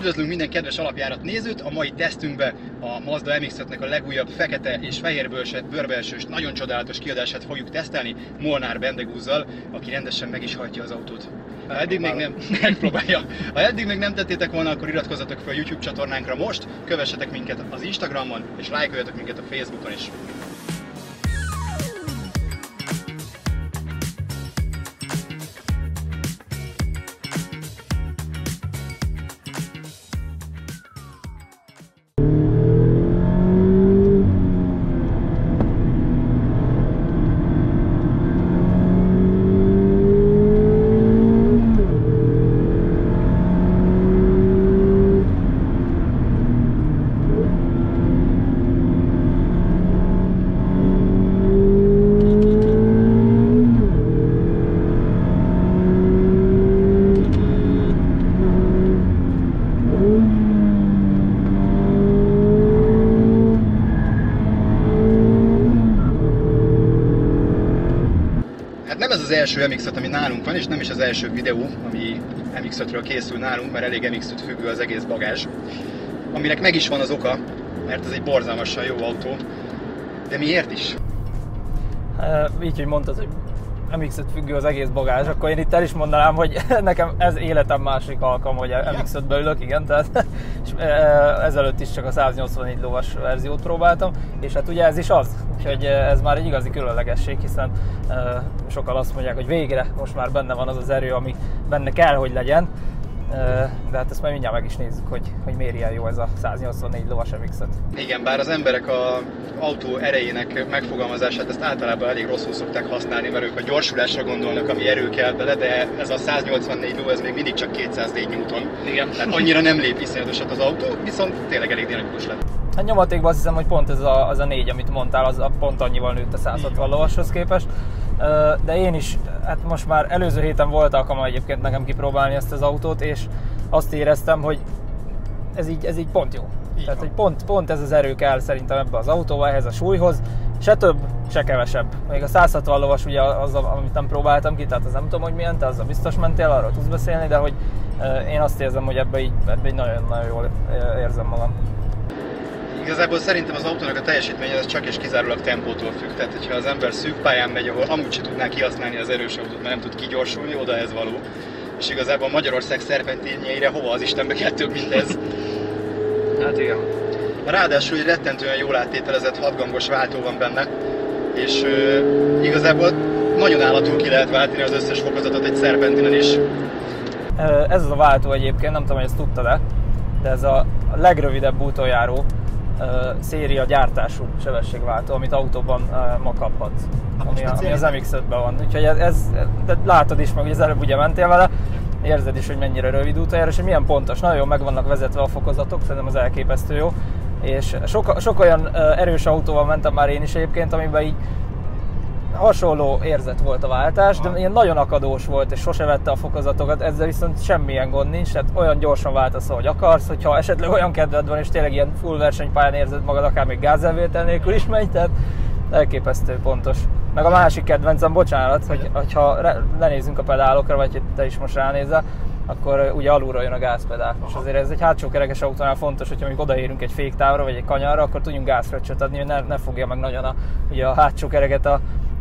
Üdvözlünk minden kedves alapjárat nézőt! A mai tesztünkbe a Mazda mx a legújabb fekete és fehérbőrsett bőrbelsős, nagyon csodálatos kiadását fogjuk tesztelni Molnár Bendegúzzal, aki rendesen meg is hajtja az autót. Ha eddig még nem megpróbálja. Ha eddig még nem tettétek volna, akkor iratkozzatok fel a YouTube csatornánkra most, kövessetek minket az Instagramon, és lájkoljatok minket a Facebookon is. Első mx ami nálunk van, és nem is az első videó, ami mx készül nálunk, mert elég mx függő az egész bagázs. Aminek meg is van az oka, mert ez egy borzalmasan jó autó. De miért is? Hát, Így, hogy mondtad, hogy mx függő az egész bagázs, akkor én itt el is mondanám, hogy nekem ez életem másik alkalom, hogy mx ből ülök, igen, tehát ezelőtt is csak a 184 lovas verziót próbáltam, és hát ugye ez is az, úgyhogy ez már egy igazi különlegesség, hiszen sokan azt mondják, hogy végre most már benne van az az erő, ami benne kell, hogy legyen, de hát ezt majd mindjárt meg is nézzük, hogy, hogy miért ilyen jó ez a 184 lovas mx -et. Igen, bár az emberek a autó erejének megfogalmazását ezt általában elég rosszul szokták használni, mert ők a gyorsulásra gondolnak, ami erő kell bele, de ez a 184 ló, ez még mindig csak 204 Newton. Igen. Tehát annyira nem lép iszonyatosat az autó, viszont tényleg elég dinamikus lett. Hát nyomatékban azt hiszem, hogy pont ez a, az a négy, amit mondtál, az a pont annyival nőtt a 160 lovashoz képest. De én is, hát most már előző héten volt alkalma egyébként nekem kipróbálni ezt az autót, és azt éreztem, hogy ez így, ez így pont jó. Így Tehát, hogy pont, pont ez az erő kell szerintem ebbe az autóba, ehhez a súlyhoz, se több, se kevesebb. Még a 160 lovas ugye az, amit nem próbáltam ki, tehát az nem tudom, hogy milyen, te azzal biztos mentél, arról tudsz beszélni, de hogy én azt érzem, hogy ebbe így, ebbe így nagyon-nagyon jól érzem magam. Igazából szerintem az autónak a teljesítménye az csak és kizárólag tempótól függ. Tehát, hogyha az ember szűk pályán megy, ahol amúgy se tudná kihasználni az erős autót, mert nem tud kigyorsulni, oda ez való. És igazából Magyarország szerpentinjeire hova az Istenbe kell több, mint ez. Hát igen. Ráadásul egy rettentően jól áttételezett hatgangos váltó van benne, és ö, igazából nagyon állatul ki lehet váltani az összes fokozatot egy szerpentinen is. Ez az a váltó egyébként, nem tudom, hogy ezt tudtad-e, de ez a legrövidebb útoljáró széria gyártású sebességváltó, amit autóban ma kaphatsz. Ami, a, ami az MX-5-ben van. Úgyhogy ez, ez de látod is meg, hogy az előbb ugye mentél vele, érzed is, hogy mennyire rövid útoljáró, és hogy milyen pontos. Nagyon meg vannak vezetve a fokozatok, szerintem az elképesztő jó. És sok, sok olyan erős autóval mentem már én is egyébként, amiben így hasonló érzet volt a váltás, de ilyen nagyon akadós volt, és sose vette a fokozatokat, ezzel viszont semmilyen gond nincs, tehát olyan gyorsan váltasz, ahogy akarsz, hogyha esetleg olyan kedved van, és tényleg ilyen full versenypályán érzed magad, akár még gázelvétel nélkül is megy, tehát elképesztő pontos. Meg a másik kedvencem, bocsánat, hogy, hogyha re- lenézünk a pedálokra, vagy hogy te is most ránézel, akkor ugye alulról jön a gázpedál. És azért ez egy hátsó kerekes autónál fontos, hogyha mondjuk odaérünk egy féktávra, vagy egy kanyarra, akkor tudjunk gázfröccsöt adni, hogy ne, ne fogja meg nagyon a, ugye a hátsó kereket a,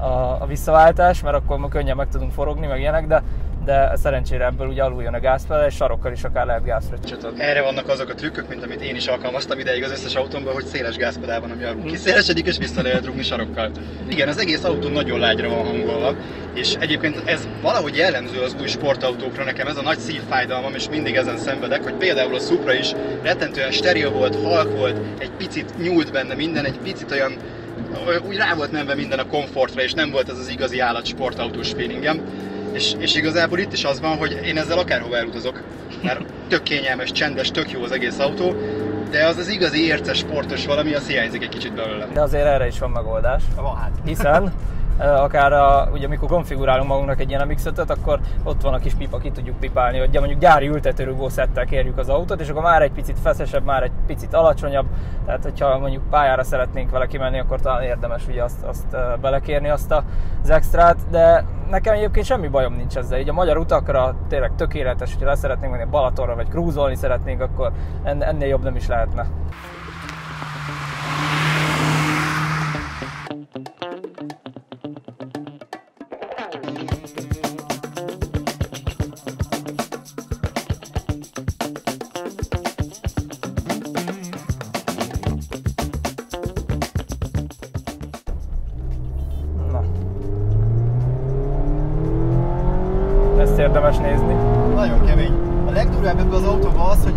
a, a visszaváltás, mert akkor könnyen meg tudunk forogni, meg ilyenek, de, de szerencsére ebből ugye alul jön a gázpedál, és sarokkal is akár lehet gázfröccsöt adni. Erre vannak azok a trükkök, mint amit én is alkalmaztam ideig az összes autómban, hogy széles gázpedál van, ami alul kiszélesedik és vissza lehet rúgni sarokkal. Igen, az egész autó nagyon lágyra van hangolva, és egyébként ez valahogy jellemző az új sportautókra, nekem ez a nagy szívfájdalmam, és mindig ezen szenvedek, hogy például a Supra is rettentően steril volt, halk volt, egy picit nyúlt benne minden, egy picit olyan úgy rá volt menve minden a komfortra, és nem volt ez az igazi állat sportautós feelingem. És, és igazából itt is az van, hogy én ezzel akárhova elutazok, mert tök kényelmes, csendes, tök jó az egész autó, de az az igazi érces sportos valami, az hiányzik egy kicsit belőle. De azért erre is van megoldás, Van hát. hiszen akár a, ugye amikor konfigurálunk magunknak egy ilyen mx akkor ott van a kis pipa, ki tudjuk pipálni, hogy mondjuk gyári ültetőrugó szettel kérjük az autót, és akkor már egy picit feszesebb, már egy picit alacsonyabb, tehát hogyha mondjuk pályára szeretnénk vele kimenni, akkor talán érdemes ugye azt, azt belekérni azt az extrát, de nekem egyébként semmi bajom nincs ezzel. Így a magyar utakra tényleg tökéletes, hogyha leszeretnénk menni Balatonra, vagy krúzolni szeretnénk, akkor ennél jobb nem is lehetne. Érdemes nézni. Nagyon kemény. A legdurvább ebben az autóban az, hogy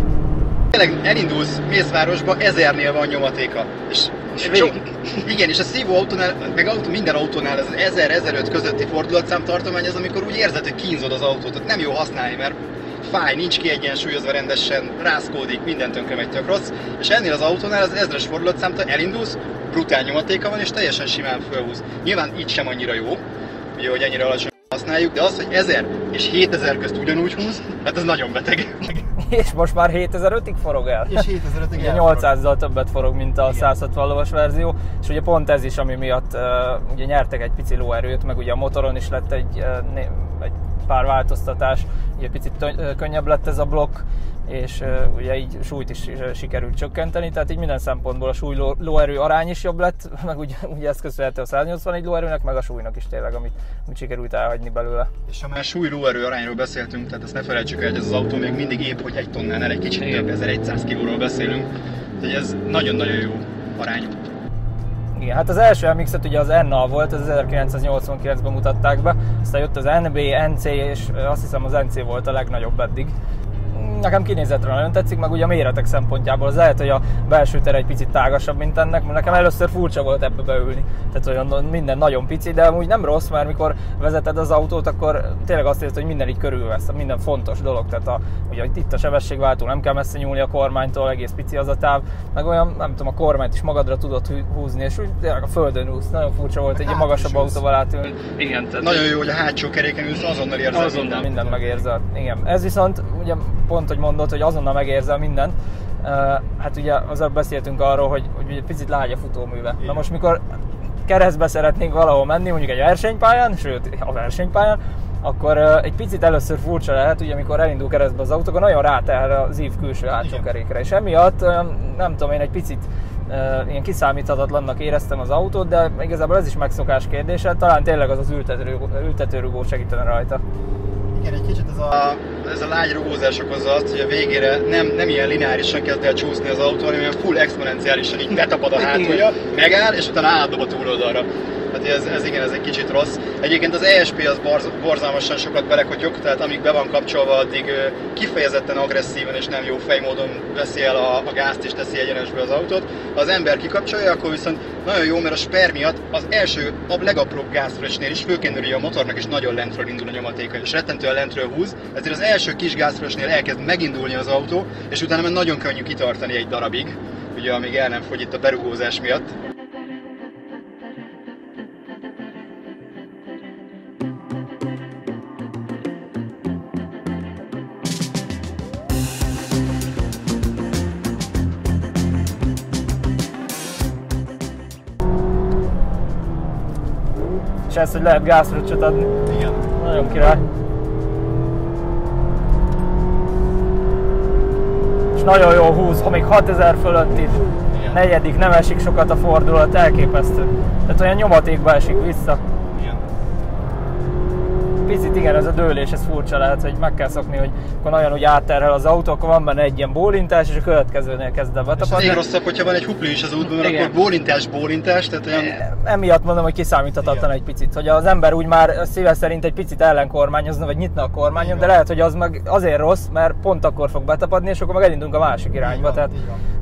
tényleg elindulsz Mészvárosba, ezernél van nyomatéka. És, és végig. Igen, és a szívó autónál, meg autó, minden autónál ez az 1000-1005 közötti fordulatszám tartomány, az amikor úgy érzed, hogy kínzod az autót, tehát nem jó használni, mert fáj, nincs kiegyensúlyozva rendesen, rászkódik, minden tönkre megy tök rossz, és ennél az autónál az ezres fordulatszámtól elindulsz, brutál nyomatéka van, és teljesen simán fölhúz. Nyilván így sem annyira jó, ugye, hogy ennyire alacsony használjuk, de az, hogy 1000 és 7000 közt ugyanúgy húz, hát ez nagyon beteg. és most már 7005-ig forog el. És 7005-ig Ugye 800-zal többet forog, mint a 160 lovas verzió, és ugye pont ez is, ami miatt uh, ugye nyertek egy pici lóerőt, meg ugye a motoron is lett egy, uh, egy pár változtatás, ugye picit könnyebb lett ez a blokk, és uh, ugye így súlyt is sikerült csökkenteni, tehát így minden szempontból a súly ló, lóerő arány is jobb lett, meg ugye, ugye ez köszönhető a 181 lóerőnek, meg a súlynak is tényleg, amit, amit sikerült elhagyni belőle. És ha már súly lóerő arányról beszéltünk, tehát ezt ne felejtsük el, hogy ez az autó még mindig épp, hogy egy tonnánál egy kicsit több, 1100 kilóról beszélünk, tehát ez nagyon-nagyon jó arányú. Igen, hát az első MX-et ugye az NA volt, ez 1989-ben mutatták be, aztán jött az NB, NC, és azt hiszem az NC volt a legnagyobb eddig nekem kinézetre nagyon tetszik, meg ugye a méretek szempontjából az lehet, hogy a belső tere egy picit tágasabb, mint ennek, mert nekem először furcsa volt ebbe beülni. Tehát olyan minden nagyon pici, de úgy nem rossz, mert mikor vezeted az autót, akkor tényleg azt érzed, hogy minden így körülvesz, minden fontos dolog. Tehát a, ugye itt a sebességváltó, nem kell messze nyúlni a kormánytól, egész pici az a táv, meg olyan, nem tudom, a kormányt is magadra tudod húzni, és úgy tényleg a földön úsz. Nagyon furcsa volt egy hát magasabb autóval átülni. Igen, tehát nagyon jó, hogy a hátsó keréken ülsz, azonnal érzed azonnal minden. minden megérzed. Igen. Ez viszont ugye pont, hogy mondod, hogy azonnal megérzel mindent, hát ugye azzal beszéltünk arról, hogy, hogy egy picit lágy a futóműve. Igen. Na most mikor keresztbe szeretnénk valahol menni, mondjuk egy versenypályán, sőt a versenypályán, akkor egy picit először furcsa lehet, ugye amikor elindul keresztbe az autó, akkor nagyon ráteher az ív külső hátsó kerékre, és emiatt nem tudom, én egy picit ilyen kiszámíthatatlannak éreztem az autót, de igazából ez is megszokás kérdése, talán tényleg az az ültetőrugó, ültetőrugó segítene rajta igen, egy kicsit ez a, ez a lágy rugózás okozza azt, hogy a végére nem, nem ilyen lineárisan kezd el csúszni az autó, hanem ilyen full exponenciálisan így betapad a hátulja, megáll, és utána átdob a túloldalra. Hát ez, ez igen, ez egy kicsit rossz. Egyébként az ESP az barz, borzalmasan sokat belekotyog, tehát amíg be van kapcsolva, addig kifejezetten agresszíven és nem jó fejmódon veszi el a, a gázt és teszi egyenesbe az autót. Ha az ember kikapcsolja, akkor viszont nagyon jó, mert a sper miatt az első, a legapróbb gázfrösnél is főként a motornak is nagyon lentről indul a nyomatéka, és rettentően lentről húz, ezért az első kis gázfrösnél elkezd megindulni az autó, és utána már nagyon könnyű kitartani egy darabig, ugye amíg el nem fogy itt a berugózás miatt. És ez, hogy lehet gázfröccsöt adni. Igen. Nagyon király. És nagyon jó húz, ha még 6000 fölött itt. Igen. Negyedik, nem esik sokat a fordulat, elképesztő. Tehát olyan nyomatékba esik vissza picit igen, ez a dőlés, ez furcsa lehet, hogy meg kell szokni, hogy akkor nagyon úgy átterhel az autó, akkor van benne egy ilyen bólintás, és a következőnél kezd el betapadni. És rosszabb, hogyha van egy hupli is az útban, mert igen. akkor bólintás, bólintás, tehát olyan... E, emiatt mondom, hogy kiszámíthatatlan egy picit, hogy az ember úgy már szíve szerint egy picit ellenkormányozna, vagy nyitna a kormányon, de lehet, hogy az meg azért rossz, mert pont akkor fog betapadni, és akkor meg elindulunk a másik irányba. Igen, tehát igen,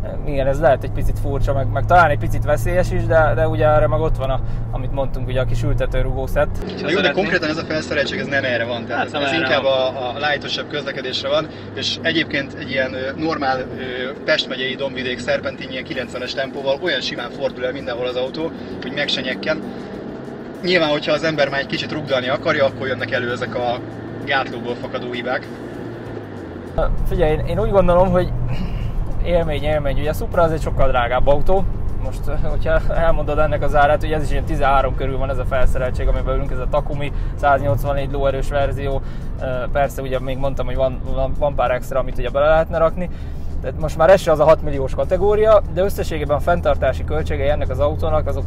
ez lehet egy picit furcsa, meg, meg talán egy picit veszélyes is, de, de ugye erre meg ott van, a, amit mondtunk, ugye a kis ültetőrugószett. Jó, de konkrétan ez a felszereltség ez nem erre van, tehát hát, ez, ez inkább a, a lightosabb közlekedésre van, és egyébként egy ilyen normál Pest megyei Domvidék szerpentin ilyen 90-es tempóval olyan simán fordul el mindenhol az autó, hogy meg se nyekken. nyilván, hogyha az ember már egy kicsit rugdalni akarja, akkor jönnek elő ezek a gátlóból fakadó hibák. Figyelj, én, én úgy gondolom, hogy élmény, élmény. Ugye a Supra az egy sokkal drágább autó, most, hogyha elmondod ennek az árát, hogy ez is ilyen 13 körül van ez a felszereltség, amiben ülünk, ez a Takumi 184 lóerős verzió. Persze ugye még mondtam, hogy van, van, van pár extra, amit ugye bele lehetne rakni. Tehát most már ez se az a 6 milliós kategória, de összességében a fenntartási költségei ennek az autónak azok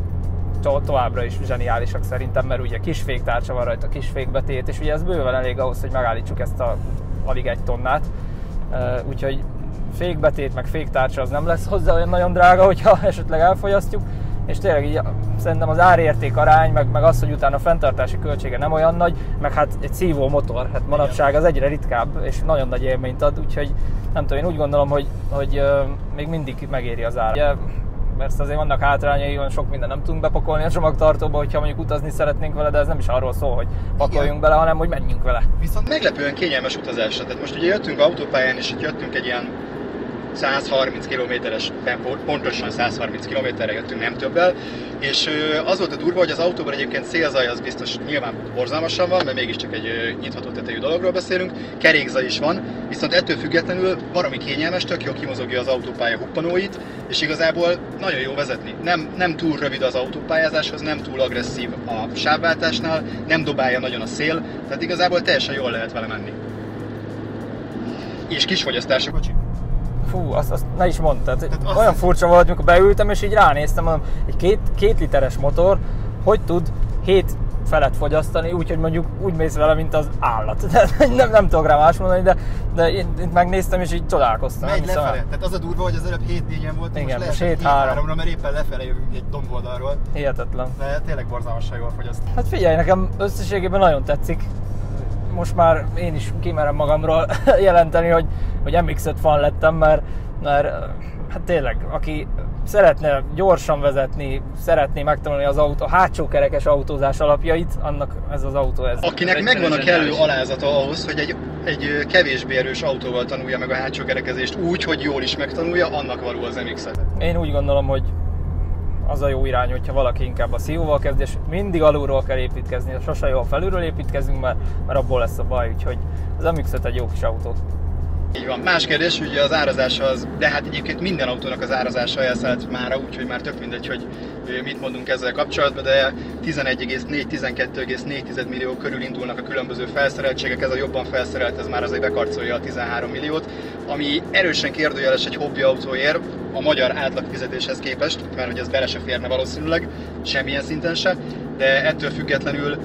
to- továbbra is zseniálisak szerintem, mert ugye kis féktárcsa van rajta, kis fékbetét, és ugye ez bőven elég ahhoz, hogy megállítsuk ezt a alig egy tonnát. Úgyhogy fékbetét, meg féktárcsa az nem lesz hozzá olyan nagyon drága, hogyha esetleg elfogyasztjuk, és tényleg így szerintem az árérték arány, meg, meg az, hogy utána a fenntartási költsége nem olyan nagy, meg hát egy szívó motor, hát manapság az egyre ritkább, és nagyon nagy élményt ad, úgyhogy nem tudom, én úgy gondolom, hogy, hogy még mindig megéri az ár. Ugye, persze azért vannak hátrányai, van sok minden nem tudunk bepakolni a csomagtartóba, hogyha mondjuk utazni szeretnénk vele, de ez nem is arról szól, hogy pakoljunk Igen. bele, hanem hogy menjünk vele. Viszont meglepően kényelmes utazásra. Tehát most ugye jöttünk autópályán, és itt jöttünk egy ilyen 130 kilométeres, pontosan 130 kilométerre jöttünk, nem többel, és az volt a durva, hogy az autóban egyébként szélzaj az biztos nyilván borzalmasan van, mert mégiscsak egy nyitható tetejű dologról beszélünk, kerékzaj is van, viszont ettől függetlenül valami kényelmes, tök jó kimozogja az autópálya huppanóit, és igazából nagyon jó vezetni. Nem, nem túl rövid az autópályázáshoz, nem túl agresszív a sávváltásnál, nem dobálja nagyon a szél, tehát igazából teljesen jól lehet vele menni. És kis fogyasztású kocsi fú, azt, azt ne is mondd, tehát, tehát olyan furcsa volt, amikor beültem, és így ránéztem, mondom, egy két, két literes motor, hogy tud 7 felett fogyasztani, úgyhogy mondjuk úgy mész vele, mint az állat. nem, nem tudok rá más mondani, de, de én, én megnéztem, és így csodálkoztam. Megy lefele. Tehát az a durva, hogy az előbb 7 4 volt, Igen, most, most 7 3 ra mert éppen lefele jövünk egy domboldalról. Hihetetlen. De tényleg borzalmassággal fogyaszt. Hát figyelj, nekem összességében nagyon tetszik most már én is kimerem magamról jelenteni, hogy, hogy MX-5 fan lettem, mert, mert hát tényleg, aki szeretne gyorsan vezetni, szeretné megtanulni az autó, a hátsó kerekes autózás alapjait, annak ez az autó ez. Akinek megvan a kellő alázata ahhoz, hogy egy, egy kevésbé erős autóval tanulja meg a hátsó kerekezést úgy, hogy jól is megtanulja, annak való az MX-et. Én úgy gondolom, hogy az a jó irány, hogyha valaki inkább a szívóval kezd, és mindig alulról kell építkezni, sose jó, felülről építkezünk, mert, mert abból lesz a baj, úgyhogy az mx egy jó kis autó. Így van. Más kérdés, ugye az árazás az, de hát egyébként minden autónak az árazása elszállt mára, úgyhogy már tök mindegy, hogy mit mondunk ezzel kapcsolatban, de 11,4-12,4 millió körül indulnak a különböző felszereltségek, ez a jobban felszerelt, ez már azért bekarcolja a 13 milliót, ami erősen kérdőjeles egy hobbi autóért, a magyar átlagfizetéshez képest, mert hogy ez bele se férne valószínűleg, semmilyen szinten se, de ettől függetlenül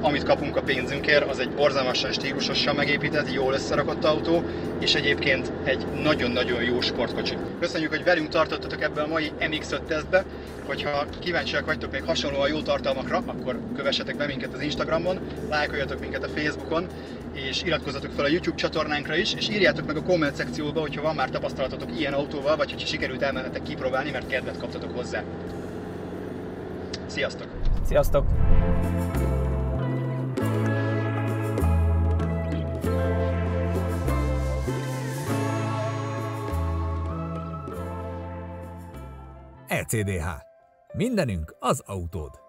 amit kapunk a pénzünkért, az egy borzalmasan stílusosan megépített, jól összerakott autó, és egyébként egy nagyon-nagyon jó sportkocsi. Köszönjük, hogy velünk tartottatok ebben a mai MX-5 tesztbe. Hogyha kíváncsiak vagytok még hasonlóan jó tartalmakra, akkor kövessetek be minket az Instagramon, lájkoljatok minket a Facebookon, és iratkozzatok fel a YouTube csatornánkra is, és írjátok meg a komment szekcióba, hogyha van már tapasztalatotok ilyen autóval, vagy hogyha sikerült elmennetek kipróbálni, mert kedvet kaptatok hozzá. Sziasztok! Sziasztok! ECDH. Mindenünk az autód.